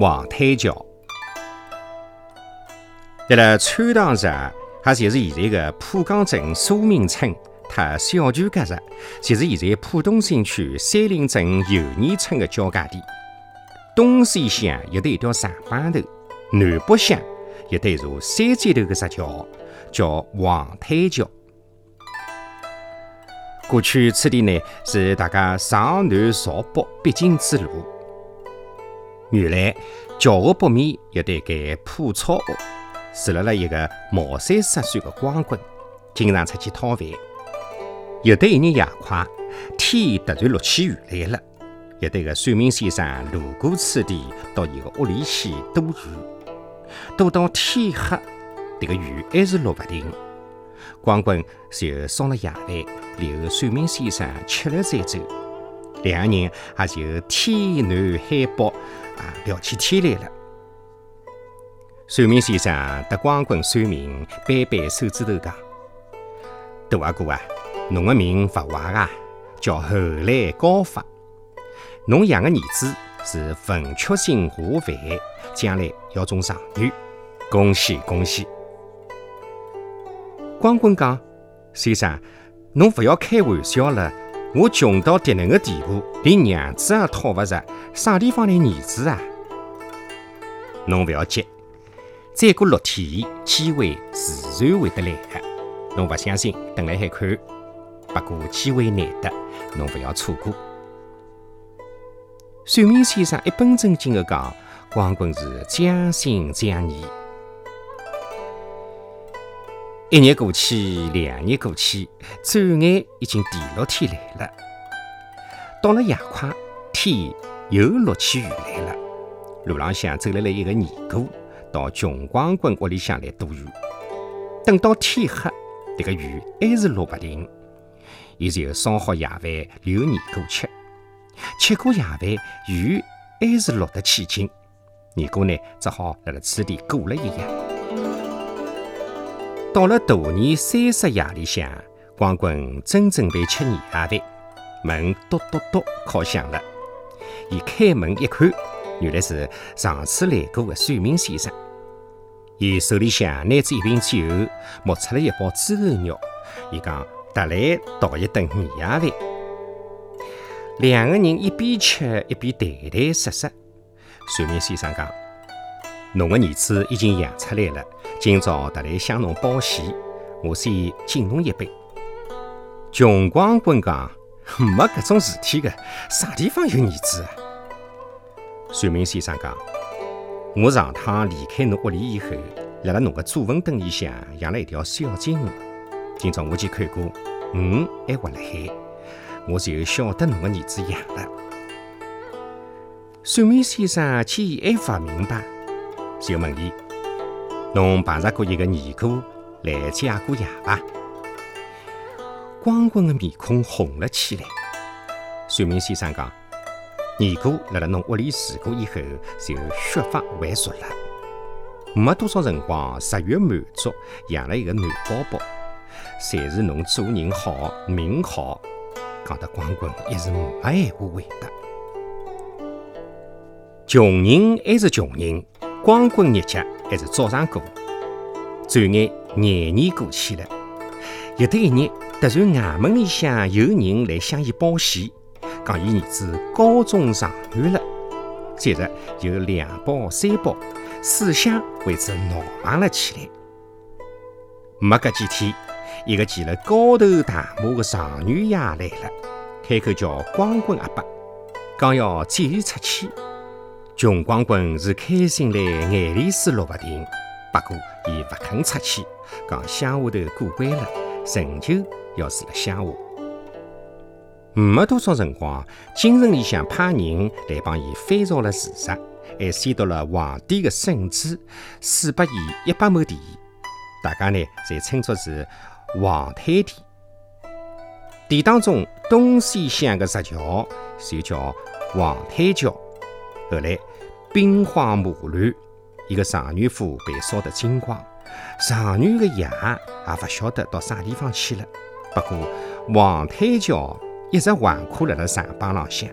黄滩桥，辣辣川塘市，也就是现在的浦江镇苏明村和小泉隔日，就是现在浦东新区三林镇油泥村的交界地。东西向有得一条长浜头，南北向有得一座三尖头的石桥，叫黄滩桥。过去此地呢是大家上南朝北必经之路。原来桥的北面有得间破草屋，住了了一个毛三十岁的光棍，经常出去讨饭。有得一日夜快，天突然落起雨来了，有得个算命先生路过此地，到伊个屋里去躲雨，躲到天黑，这个雨还是落不停。光棍就烧了夜饭，留算命先生吃了再走。两个人也就天南海北啊聊起天来了。算命先生得光棍算命，掰掰手指头讲：“大阿哥啊，侬个命勿坏啊，叫后来高发。侬养个儿子是文曲星下凡，将来要中状元，恭喜恭喜！”光棍讲：“先生，侬勿要开玩笑了。”我穷到迭能个地步，连娘子也讨勿着，啥地方来儿子啊？侬勿要急，再过六天，机会自然会得来的。侬勿相信，等来海看。不过机会难得，侬勿要错过。算命先生一本正经的讲，光棍是将信将疑。一日过去，两日过去，转眼已经第六天来了。到了夜快，天又落起雨来了。路浪向走来了一个尼姑，到穷光棍屋里向来躲雨。等到天黑，这个雨还是落不停。伊就烧好夜饭留尼姑吃。吃过夜饭，雨还是落得起劲。尼姑呢，只好辣辣此地过了一夜。到了大年三十夜里向，光棍正准备吃年夜饭，门笃笃笃敲响了。伊开门一看，原来是上次来过的算命先生。伊手里向拿着一瓶酒，摸出了一包猪头肉。伊讲特来讨一顿年夜饭。两个人一边吃一边谈谈说说。算命先生讲。侬个儿子已经养出来了，今朝特来向侬报喜，我先敬侬一杯。穷光棍讲：“没搿种事体个，啥地方有儿子啊？”算命先生讲：“我上趟离开侬屋里以后，辣辣侬个祖坟墩里向养了一条小金鱼，今朝我去看过，鱼还活辣海，我就晓得侬个儿子养了。”算命先生见伊还勿明白。就问伊：“侬碰着过一个尼姑来借过夜伐？”光棍的面孔红了起来。算命先生讲：“尼姑辣辣侬屋里住过以后，就削发还俗了。没多少辰光，食欲满足，养了一个男宝宝。侪是侬做人好，命好。”讲得光棍一时没闲话回答。穷人还是穷人。光棍日脚还是照常过，转眼廿年过去了。有得一日，突然衙门里向有人来向伊报喜，讲伊儿子高中状元了。接着有两报三报，四乡为之闹忙了起来。没隔几天，一个骑了高头大马的状元爷来了，开口叫光棍阿伯，刚要接伊出去。穷光棍是开心来眼泪水落不停，不过伊勿肯出去，讲乡下头过关了，仍旧要住了乡下。没多少辰光，京城里向派人来帮伊翻查了事实，还先到了皇帝的圣旨，赐拨伊一百亩地，大家呢侪称作是皇太地。地当中东西向的石桥就叫皇太桥。后来兵荒马乱，一个长女府被烧得精光，长女的爷也勿晓得到啥地方去了。不过皇太桥一直纨绔辣辣长浜浪向。